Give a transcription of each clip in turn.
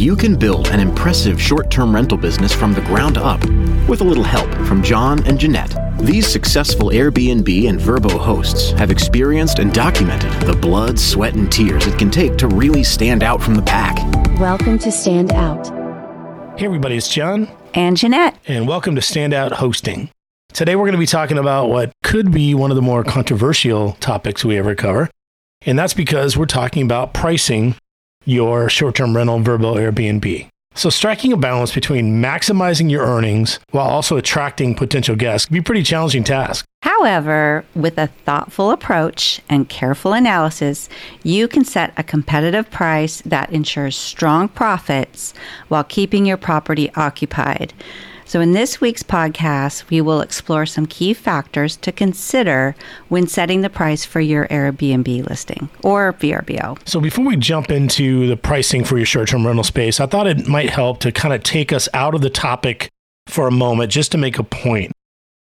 you can build an impressive short term rental business from the ground up with a little help from John and Jeanette. These successful Airbnb and Vrbo hosts have experienced and documented the blood, sweat, and tears it can take to really stand out from the pack. Welcome to Stand Out. Hey, everybody, it's John. And Jeanette. And welcome to Stand Out Hosting. Today, we're going to be talking about what could be one of the more controversial topics we ever cover. And that's because we're talking about pricing your short term rental Vrbo Airbnb. So, striking a balance between maximizing your earnings while also attracting potential guests can be a pretty challenging task. However, with a thoughtful approach and careful analysis, you can set a competitive price that ensures strong profits while keeping your property occupied. So, in this week's podcast, we will explore some key factors to consider when setting the price for your Airbnb listing or VRBO. So, before we jump into the pricing for your short term rental space, I thought it might help to kind of take us out of the topic for a moment just to make a point.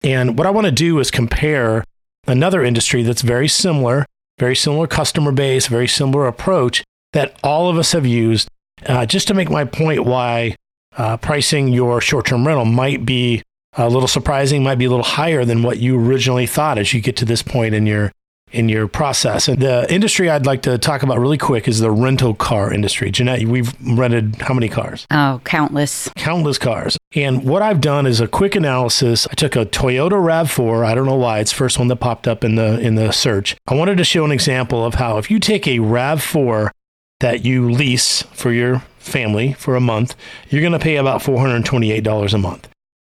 And what I want to do is compare another industry that's very similar, very similar customer base, very similar approach that all of us have used, uh, just to make my point why uh, pricing your short term rental might be a little surprising, might be a little higher than what you originally thought as you get to this point in your in your process. And the industry I'd like to talk about really quick is the rental car industry. Jeanette, we've rented how many cars? Oh, countless. Countless cars. And what I've done is a quick analysis. I took a Toyota RAV4. I don't know why it's the first one that popped up in the in the search. I wanted to show an example of how if you take a RAV4 that you lease for your family for a month, you're going to pay about $428 a month.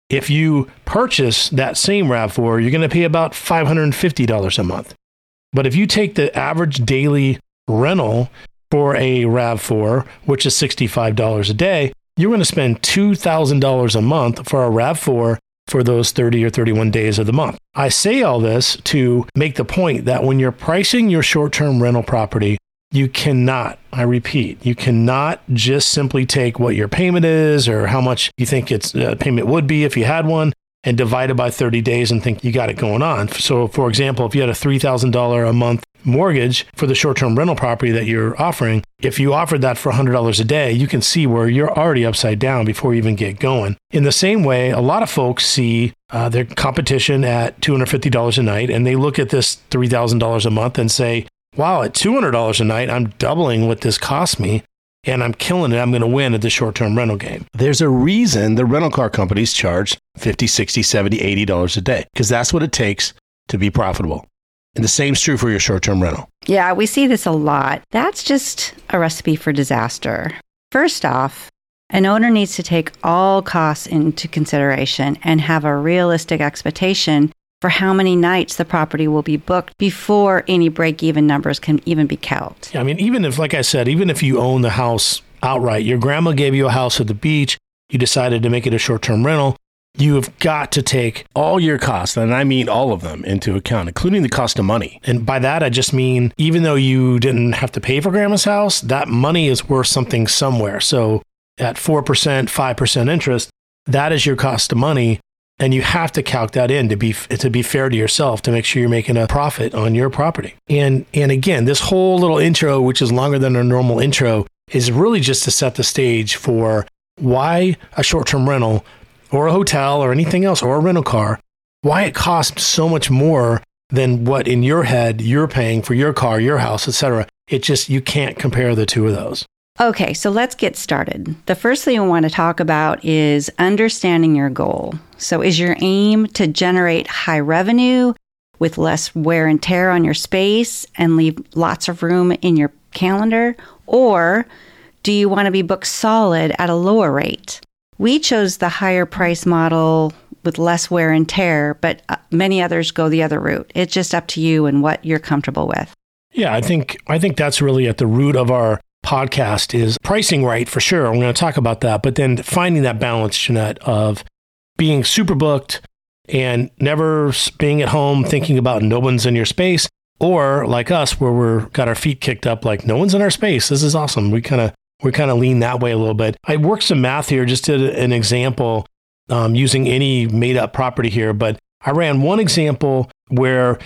If you purchase that same RAV4, you're going to pay about $550 a month. But if you take the average daily rental for a RAV4, which is $65 a day, you're going to spend $2,000 a month for a RAV4 for those 30 or 31 days of the month. I say all this to make the point that when you're pricing your short term rental property, you cannot, I repeat, you cannot just simply take what your payment is or how much you think its uh, payment would be if you had one and divide it by 30 days and think you got it going on. So, for example, if you had a $3,000 a month mortgage for the short term rental property that you're offering, if you offered that for $100 a day, you can see where you're already upside down before you even get going. In the same way, a lot of folks see uh, their competition at $250 a night and they look at this $3,000 a month and say, wow, at $200 a night, I'm doubling what this cost me and I'm killing it. I'm going to win at the short term rental game. There's a reason the rental car companies charge 50, 60, 70, 80 dollars a day because that's what it takes to be profitable. And the same's true for your short term rental. Yeah, we see this a lot. That's just a recipe for disaster. First off, an owner needs to take all costs into consideration and have a realistic expectation for how many nights the property will be booked before any break even numbers can even be calculated. Yeah, I mean, even if, like I said, even if you own the house outright, your grandma gave you a house at the beach, you decided to make it a short term rental, you have got to take all your costs, and I mean all of them, into account, including the cost of money. And by that, I just mean even though you didn't have to pay for grandma's house, that money is worth something somewhere. So at 4%, 5% interest, that is your cost of money and you have to calc that in to be to be fair to yourself to make sure you're making a profit on your property. And and again, this whole little intro, which is longer than a normal intro, is really just to set the stage for why a short-term rental or a hotel or anything else or a rental car, why it costs so much more than what in your head you're paying for your car, your house, etc. It just you can't compare the two of those. Okay, so let's get started. The first thing we want to talk about is understanding your goal. So, is your aim to generate high revenue with less wear and tear on your space and leave lots of room in your calendar? Or do you want to be booked solid at a lower rate? We chose the higher price model with less wear and tear, but uh, many others go the other route. It's just up to you and what you're comfortable with. Yeah, I think I think that's really at the root of our podcast is pricing right for sure. I'm going to talk about that, but then finding that balance, Jeanette, of being super booked and never being at home thinking about no one's in your space, or like us, where we're got our feet kicked up, like no one's in our space. This is awesome. We kind of we kind of lean that way a little bit. I worked some math here, just did an example um, using any made up property here, but I ran one example where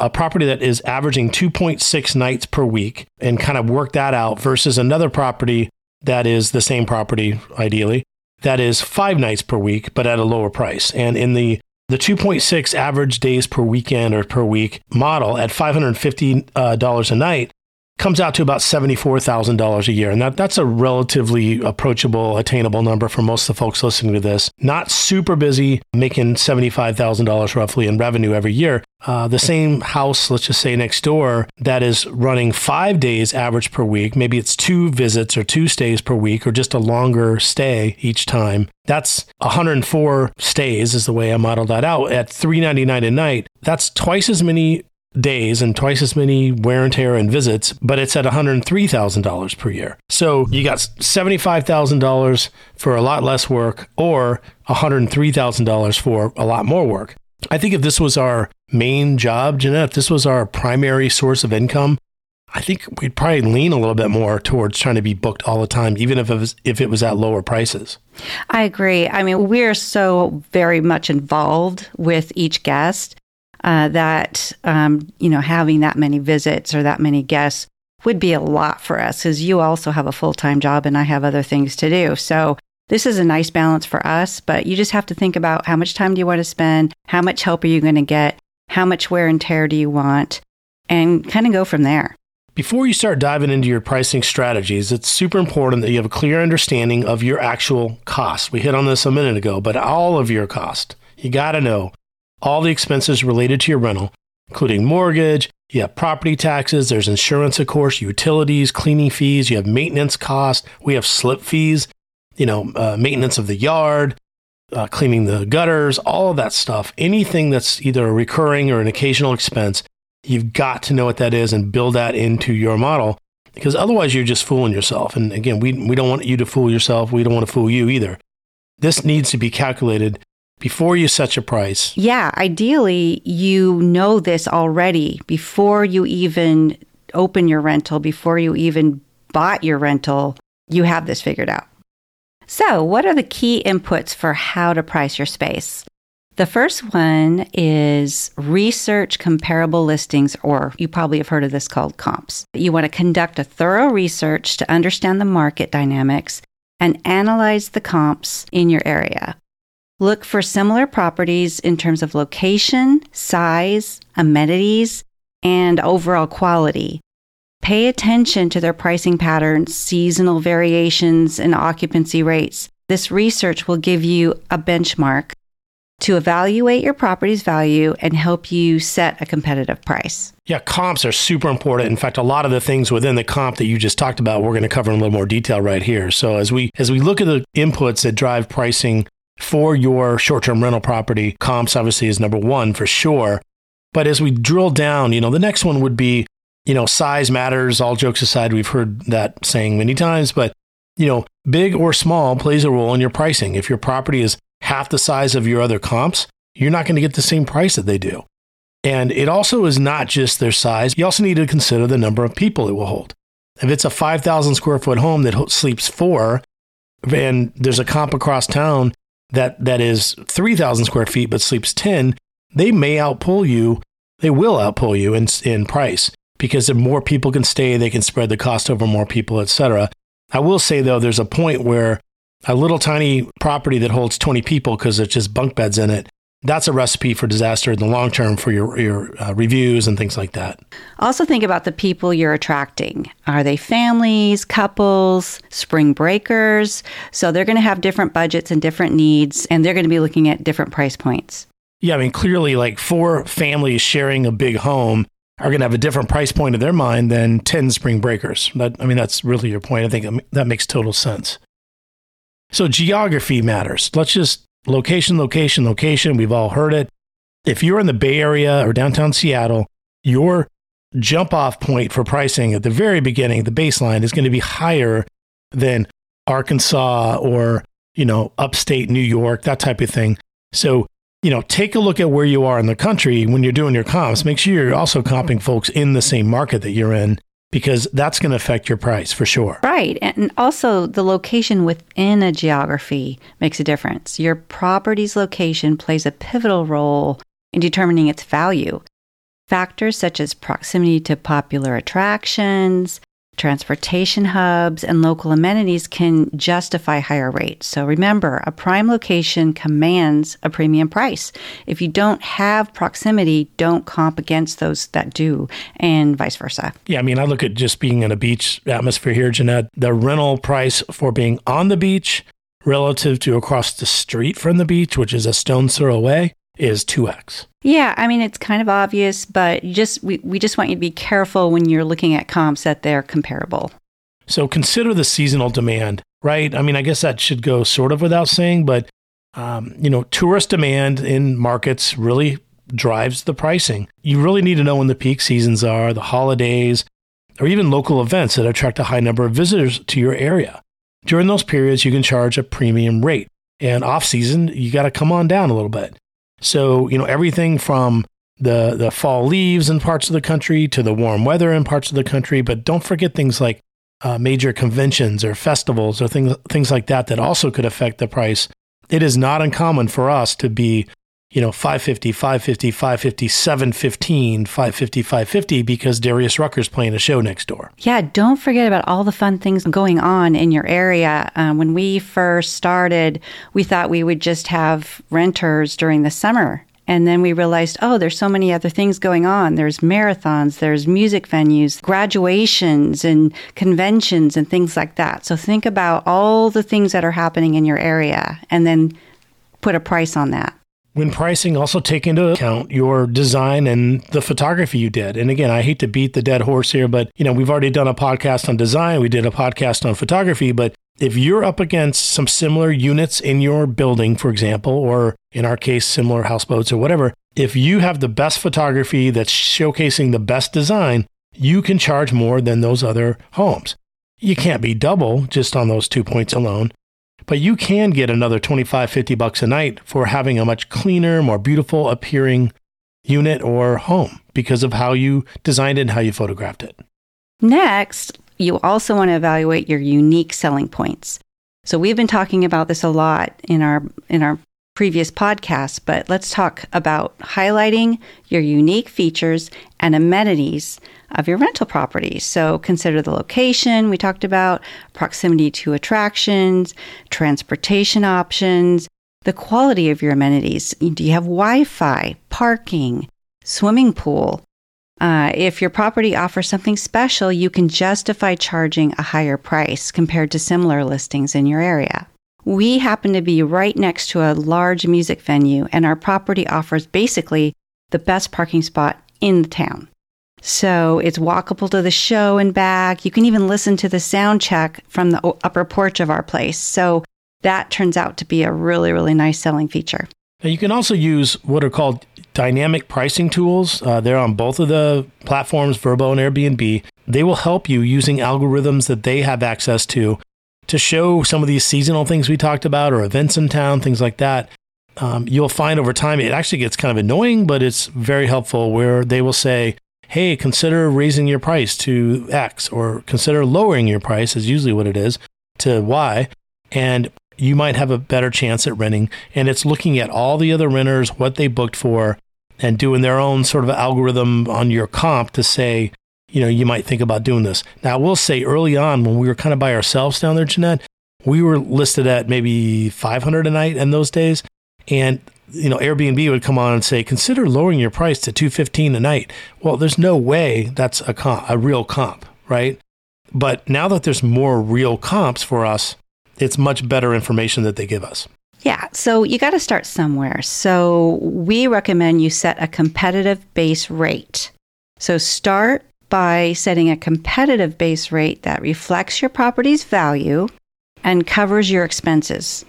a property that is averaging 2.6 nights per week and kind of work that out versus another property that is the same property, ideally, that is five nights per week, but at a lower price. And in the the 2.6 average days per weekend or per week model at $550 uh, a night, comes out to about $74,000 a year. And that, that's a relatively approachable, attainable number for most of the folks listening to this. Not super busy, making $75,000 roughly in revenue every year. Uh, the same house, let's just say next door, that is running five days average per week. Maybe it's two visits or two stays per week or just a longer stay each time. That's 104 stays is the way I modeled that out at 399 a night. That's twice as many days and twice as many wear and tear and visits, but it's at $103,000 per year. So you got $75,000 for a lot less work or $103,000 for a lot more work. I think if this was our main job, Jeanette, if this was our primary source of income, I think we'd probably lean a little bit more towards trying to be booked all the time, even if it was if it was at lower prices. I agree. I mean, we're so very much involved with each guest uh, that um, you know having that many visits or that many guests would be a lot for us as you also have a full time job and I have other things to do. So this is a nice balance for us, but you just have to think about how much time do you want to spend, how much help are you going to get, how much wear and tear do you want, and kind of go from there. Before you start diving into your pricing strategies, it's super important that you have a clear understanding of your actual costs. We hit on this a minute ago, but all of your cost. You got to know all the expenses related to your rental, including mortgage, you have property taxes, there's insurance, of course, utilities, cleaning fees, you have maintenance costs, we have slip fees, you know, uh, maintenance of the yard, uh, cleaning the gutters, all of that stuff. Anything that's either a recurring or an occasional expense, you've got to know what that is and build that into your model because otherwise you're just fooling yourself. And again, we, we don't want you to fool yourself. We don't want to fool you either. This needs to be calculated before you set your price. Yeah, ideally, you know this already before you even open your rental, before you even bought your rental, you have this figured out. So, what are the key inputs for how to price your space? The first one is research comparable listings, or you probably have heard of this called comps. You want to conduct a thorough research to understand the market dynamics and analyze the comps in your area. Look for similar properties in terms of location, size, amenities, and overall quality. Pay attention to their pricing patterns, seasonal variations, and occupancy rates. This research will give you a benchmark to evaluate your property's value and help you set a competitive price. Yeah, comps are super important. In fact, a lot of the things within the comp that you just talked about, we're going to cover in a little more detail right here. So as we as we look at the inputs that drive pricing for your short term rental property. Comps obviously is number one for sure. But as we drill down, you know, the next one would be, you know, size matters. All jokes aside, we've heard that saying many times, but, you know, big or small plays a role in your pricing. If your property is half the size of your other comps, you're not going to get the same price that they do. And it also is not just their size. You also need to consider the number of people it will hold. If it's a 5,000 square foot home that sleeps four, and there's a comp across town that that is 3000 square feet but sleeps 10 they may outpull you they will outpull you in, in price because if more people can stay they can spread the cost over more people etc i will say though there's a point where a little tiny property that holds 20 people because it's just bunk beds in it that's a recipe for disaster in the long term for your, your uh, reviews and things like that. Also, think about the people you're attracting. Are they families, couples, spring breakers? So, they're going to have different budgets and different needs, and they're going to be looking at different price points. Yeah, I mean, clearly, like four families sharing a big home are going to have a different price point in their mind than 10 spring breakers. That, I mean, that's really your point. I think that makes total sense. So, geography matters. Let's just location, location, location. We've all heard it. If you're in the Bay Area or downtown Seattle, your jump off point for pricing at the very beginning, the baseline is going to be higher than Arkansas or, you know, upstate New York, that type of thing. So, you know, take a look at where you are in the country when you're doing your comps. Make sure you're also comping folks in the same market that you're in because that's going to affect your price for sure. Right. And also, the location within a geography makes a difference. Your property's location plays a pivotal role in determining its value. Factors such as proximity to popular attractions, transportation hubs, and local amenities can justify higher rates. So remember, a prime location commands a premium price. If you don't have proximity, don't comp against those that do, and vice versa. Yeah, I mean, I look at just being in a beach atmosphere here, Jeanette. The rental price for being on the beach relative to across the street from the beach, which is a stone's throw away, is 2x. Yeah, I mean it's kind of obvious, but just we, we just want you to be careful when you're looking at comps that they're comparable. So consider the seasonal demand, right? I mean, I guess that should go sort of without saying, but um, you know, tourist demand in markets really drives the pricing. You really need to know when the peak seasons are, the holidays, or even local events that attract a high number of visitors to your area. During those periods, you can charge a premium rate. And off season, you got to come on down a little bit. So, you know, everything from the, the fall leaves in parts of the country to the warm weather in parts of the country. But don't forget things like uh, major conventions or festivals or things, things like that that also could affect the price. It is not uncommon for us to be, you know, 550, 550, 550, 715, 550, 550 because Darius Rucker's playing a show next door. Yeah, don't forget about all the fun things going on in your area. Um, when we first started, we thought we would just have renters during the summer. And then we realized, oh, there's so many other things going on. There's marathons, there's music venues, graduations, and conventions, and things like that. So think about all the things that are happening in your area and then put a price on that. When pricing, also take into account your design and the photography you did. And again, I hate to beat the dead horse here, but you know, we've already done a podcast on design, we did a podcast on photography, but if you're up against some similar units in your building, for example, or in our case, similar houseboats or whatever, if you have the best photography that's showcasing the best design, you can charge more than those other homes. You can't be double just on those two points alone, but you can get another 25, 50 bucks a night for having a much cleaner, more beautiful appearing unit or home because of how you designed it and how you photographed it. Next, you also want to evaluate your unique selling points. So we've been talking about this a lot in our in our previous podcasts, but let's talk about highlighting your unique features and amenities of your rental property. So consider the location we talked about, proximity to attractions, transportation options, the quality of your amenities. Do you have Wi-Fi, parking, swimming pool, uh, if your property offers something special, you can justify charging a higher price compared to similar listings in your area. We happen to be right next to a large music venue, and our property offers basically the best parking spot in the town. So it's walkable to the show and back. You can even listen to the sound check from the upper porch of our place. So that turns out to be a really, really nice selling feature. Now you can also use what are called dynamic pricing tools. Uh, they're on both of the platforms, Vrbo and Airbnb. They will help you using algorithms that they have access to to show some of these seasonal things we talked about or events in town, things like that. Um, you'll find over time it actually gets kind of annoying, but it's very helpful where they will say, hey, consider raising your price to X or consider lowering your price, is usually what it is, to Y. And you might have a better chance at renting. And it's looking at all the other renters, what they booked for, and doing their own sort of algorithm on your comp to say, you know, you might think about doing this. Now, I will say early on when we were kind of by ourselves down there, Jeanette, we were listed at maybe 500 a night in those days. And, you know, Airbnb would come on and say, consider lowering your price to 215 a night. Well, there's no way that's a comp, a real comp, right? But now that there's more real comps for us, it's much better information that they give us. Yeah, so you got to start somewhere. So we recommend you set a competitive base rate. So start by setting a competitive base rate that reflects your property's value and covers your expenses.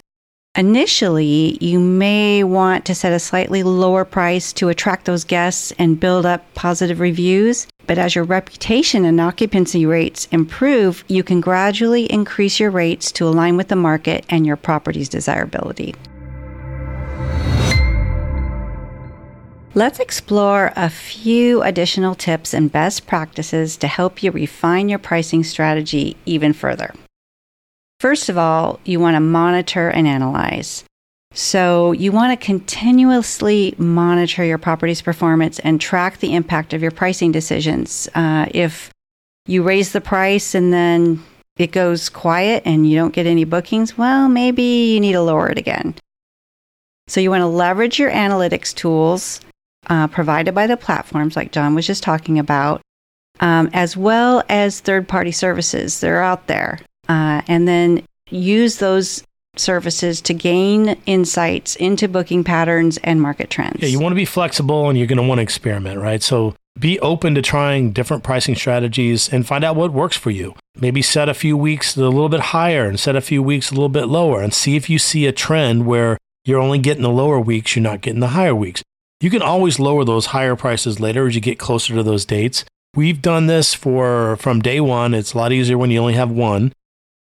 Initially, you may want to set a slightly lower price to attract those guests and build up positive reviews. But as your reputation and occupancy rates improve, you can gradually increase your rates to align with the market and your property's desirability. Let's explore a few additional tips and best practices to help you refine your pricing strategy even further. First of all, you want to monitor and analyze. So you want to continuously monitor your property's performance and track the impact of your pricing decisions. Uh, if you raise the price and then it goes quiet and you don't get any bookings, well, maybe you need to lower it again. So you want to leverage your analytics tools uh, provided by the platforms, like John was just talking about, um, as well as third party services that are out there. Uh, and then use those services to gain insights into booking patterns and market trends. Yeah, you want to be flexible and you're going to want to experiment, right? So be open to trying different pricing strategies and find out what works for you. Maybe set a few weeks a little bit higher and set a few weeks a little bit lower and see if you see a trend where you're only getting the lower weeks, you're not getting the higher weeks. You can always lower those higher prices later as you get closer to those dates. We've done this for from day one. It's a lot easier when you only have one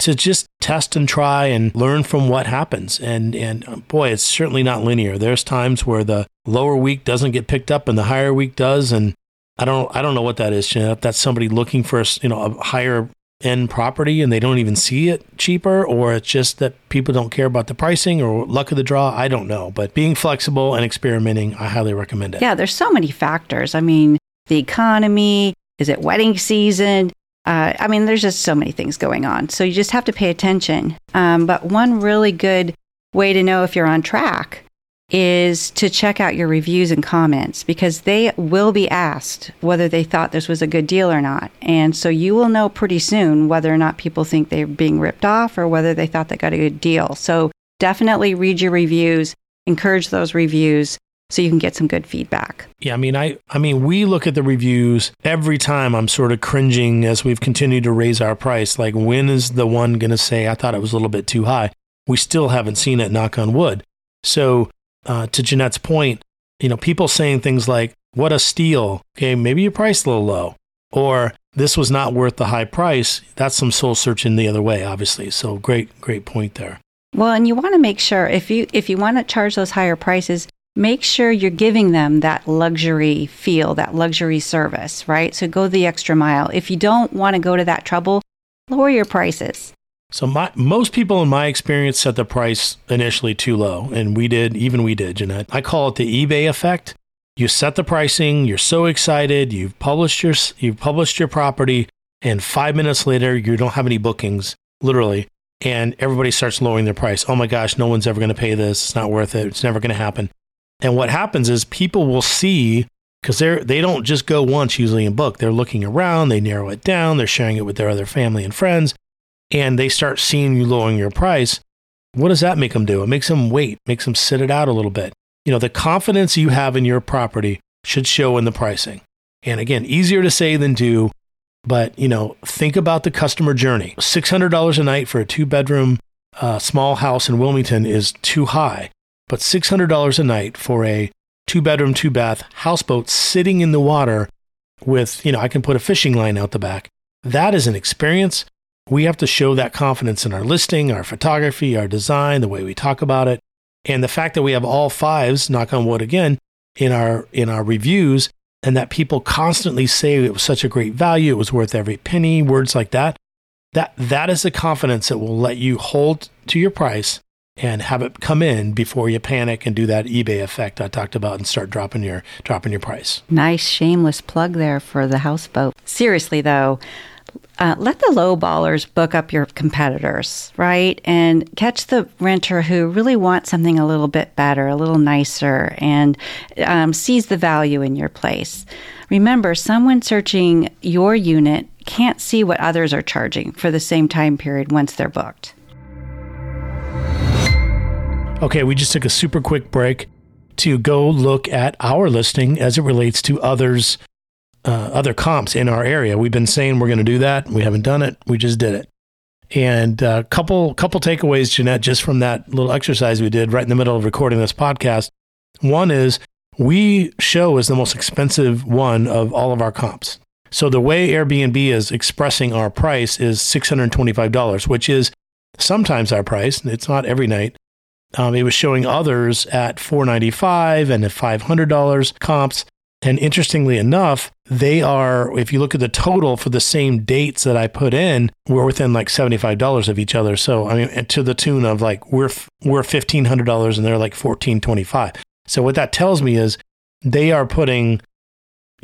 to just test and try and learn from what happens. And and um, boy, it's certainly not linear. There's times where the lower week doesn't get picked up and the higher week does. And I don't I don't know what that is. If that's somebody looking for you know a higher end property and they don't even see it cheaper, or it's just that people don't care about the pricing or luck of the draw. I don't know. But being flexible and experimenting, I highly recommend it. Yeah, there's so many factors. I mean, the economy. Is it wedding season? Uh, I mean, there's just so many things going on. So you just have to pay attention. Um, but one really good way to know if you're on track is to check out your reviews and comments because they will be asked whether they thought this was a good deal or not. And so you will know pretty soon whether or not people think they're being ripped off or whether they thought they got a good deal. So definitely read your reviews, encourage those reviews, so you can get some good feedback. Yeah, I mean, I, I mean, we look at the reviews every time. I'm sort of cringing as we've continued to raise our price. Like, when is the one going to say, "I thought it was a little bit too high"? We still haven't seen it. Knock on wood. So, uh, to Jeanette's point, you know, people saying things like, "What a steal!" Okay, maybe your price a little low, or this was not worth the high price. That's some soul searching the other way, obviously. So, great, great point there. Well, and you want to make sure if you if you want to charge those higher prices, make sure you're giving them that luxury feel, that luxury service, right? So go the extra mile. If you don't want to go to that trouble, lower your prices. So my, most people in my experience set the price initially too low, and we did, even we did, Jeanette. I call it the eBay effect. You set the pricing, you're so excited, you've published your you've published your property, and five minutes later you don't have any bookings, literally, and everybody starts lowering their price. Oh my gosh, no one's ever going to pay this. It's not worth it. It's never going to happen. And what happens is people will see because they're they don't just go once usually in book. They're looking around, they narrow it down, they're sharing it with their other family and friends, and they start seeing you lowering your price. What does that make them do? It makes them wait, makes them sit it out a little bit. You know, the confidence you have in your property should show in the pricing. And again, easier to say than do, but you know, think about the customer journey. $600 a night for a two bedroom uh, small house in Wilmington is too high but $600 a night for a two bedroom, two bath houseboat sitting in the water with, you know, I can put a fishing line out the back. That is an experience. We have to show that confidence in our listing, our photography, our design, the way we talk about it. And the fact that we have all fives, knock on wood again, in our in our reviews and that people constantly say it was such a great value, it was worth every penny, words like that. That that is the confidence that will let you hold to your price and have it come in before you panic and do that eBay effect I talked about and start dropping your dropping your price. Nice shameless plug there for the houseboat. Seriously though, uh, let the low ballers book up your competitors, right? And catch the renter who really wants something a little bit better, a little nicer, and um, sees the value in your place. Remember, someone searching your unit can't see what others are charging for the same time period once they're booked. Okay, we just took a super quick break to go look at our listing as it relates to others, uh, other comps in our area. We've been saying we're going to do that. We haven't done it. We just did it. And a uh, couple couple takeaways, Jeanette, just from that little exercise we did right in the middle of recording this podcast. One is we show as the most expensive one of all of our comps. So the way Airbnb is expressing our price is $625, which is sometimes our price. It's not every night, um, it was showing others at 495 and at $500 comps. And interestingly enough, they are, if you look at the total for the same dates that I put in, we're within like $75 of each other. So, I mean, to the tune of like, we're, we're $1,500 and they're like 1,425. So what that tells me is they are putting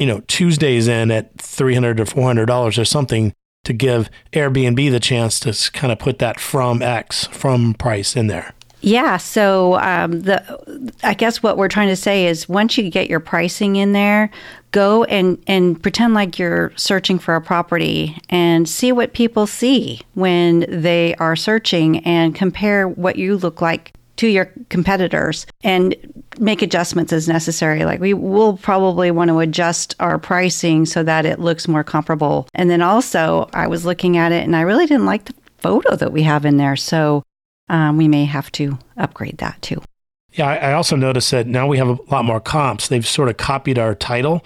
you know, Tuesdays in at $300 or $400 or something to give Airbnb the chance to kind of put that from X, from price in there. Yeah. So um, the I guess what we're trying to say is once you get your pricing in there, go and and pretend like you're searching for a property and see what people see when they are searching and compare what you look like to your competitors and make adjustments as necessary. Like we will probably want to adjust our pricing so that it looks more comparable. And then also, I was looking at it and I really didn't like the photo that we have in there. So um, we may have to upgrade that too. Yeah, I also noticed that now we have a lot more comps. They've sort of copied our title.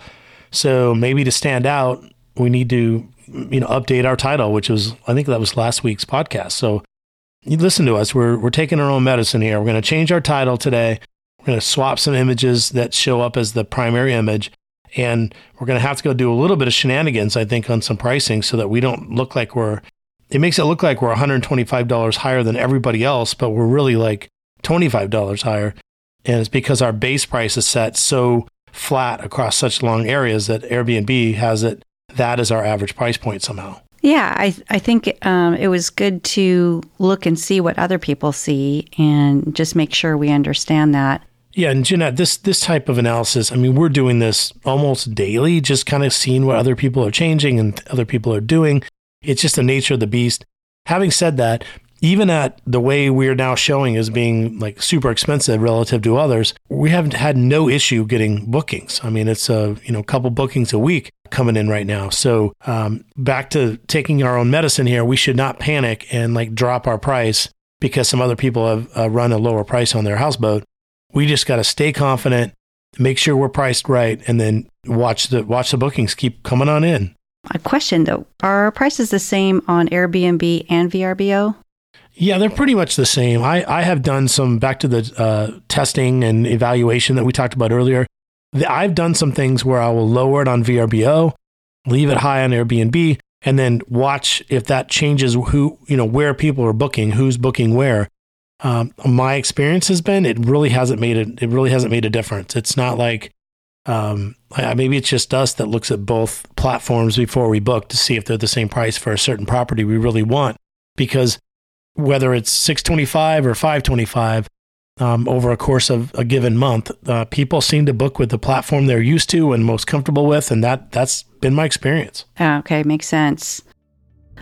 So maybe to stand out, we need to, you know, update our title, which was, I think that was last week's podcast. So you listen to us. We're, we're taking our own medicine here. We're going to change our title today. We're going to swap some images that show up as the primary image. And we're going to have to go do a little bit of shenanigans, I think, on some pricing so that we don't look like we're, it makes it look like we're $125 higher than everybody else, but we're really like $25 higher. And it's because our base price is set so flat across such long areas that Airbnb has it that is our average price point somehow. Yeah, I I think um, it was good to look and see what other people see and just make sure we understand that. Yeah, and Jeanette, this this type of analysis, I mean, we're doing this almost daily, just kind of seeing what other people are changing and other people are doing. It's just the nature of the beast. Having said that, even at the way we're now showing as being like super expensive relative to others, we haven't had no issue getting bookings. I mean, it's a you know couple bookings a week coming in right now. So um, back to taking our own medicine here, we should not panic and like drop our price because some other people have uh, run a lower price on their houseboat. We just got to stay confident, make sure we're priced right, and then watch the watch the bookings keep coming on in. A question though: Are prices the same on Airbnb and VRBO? Yeah, they're pretty much the same. I, I have done some back to the uh, testing and evaluation that we talked about earlier. I've done some things where I will lower it on VRBO, leave it high on Airbnb, and then watch if that changes who, you know, where people are booking, who's booking where. Um, my experience has been it really hasn't made it. It really hasn't made a difference. It's not like um, maybe it's just us that looks at both platforms before we book to see if they're the same price for a certain property we really want. Because whether it's 625 or 525 um, over a course of a given month, uh, people seem to book with the platform they're used to and most comfortable with, and that that's been my experience. Okay, makes sense.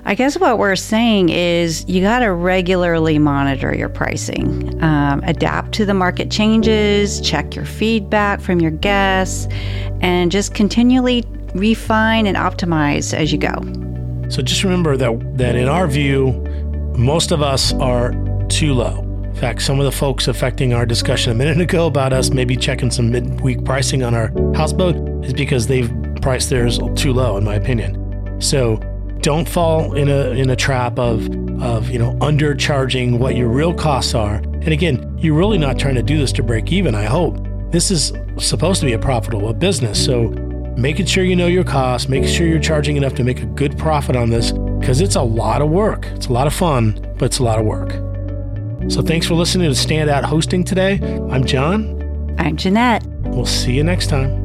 I guess what we're saying is you got to regularly monitor your pricing, um, adapt to the market changes, check your feedback from your guests, and just continually refine and optimize as you go. So just remember that that in our view, most of us are too low. In fact, some of the folks affecting our discussion a minute ago about us maybe checking some midweek pricing on our houseboat is because they've priced theirs too low, in my opinion. So don't fall in a in a trap of of you know undercharging what your real costs are. And again, you're really not trying to do this to break even. I hope this is supposed to be a profitable business. So making sure you know your costs, making sure you're charging enough to make a good profit on this because it's a lot of work. It's a lot of fun, but it's a lot of work. So thanks for listening to Standout Hosting today. I'm John. I'm Jeanette. We'll see you next time.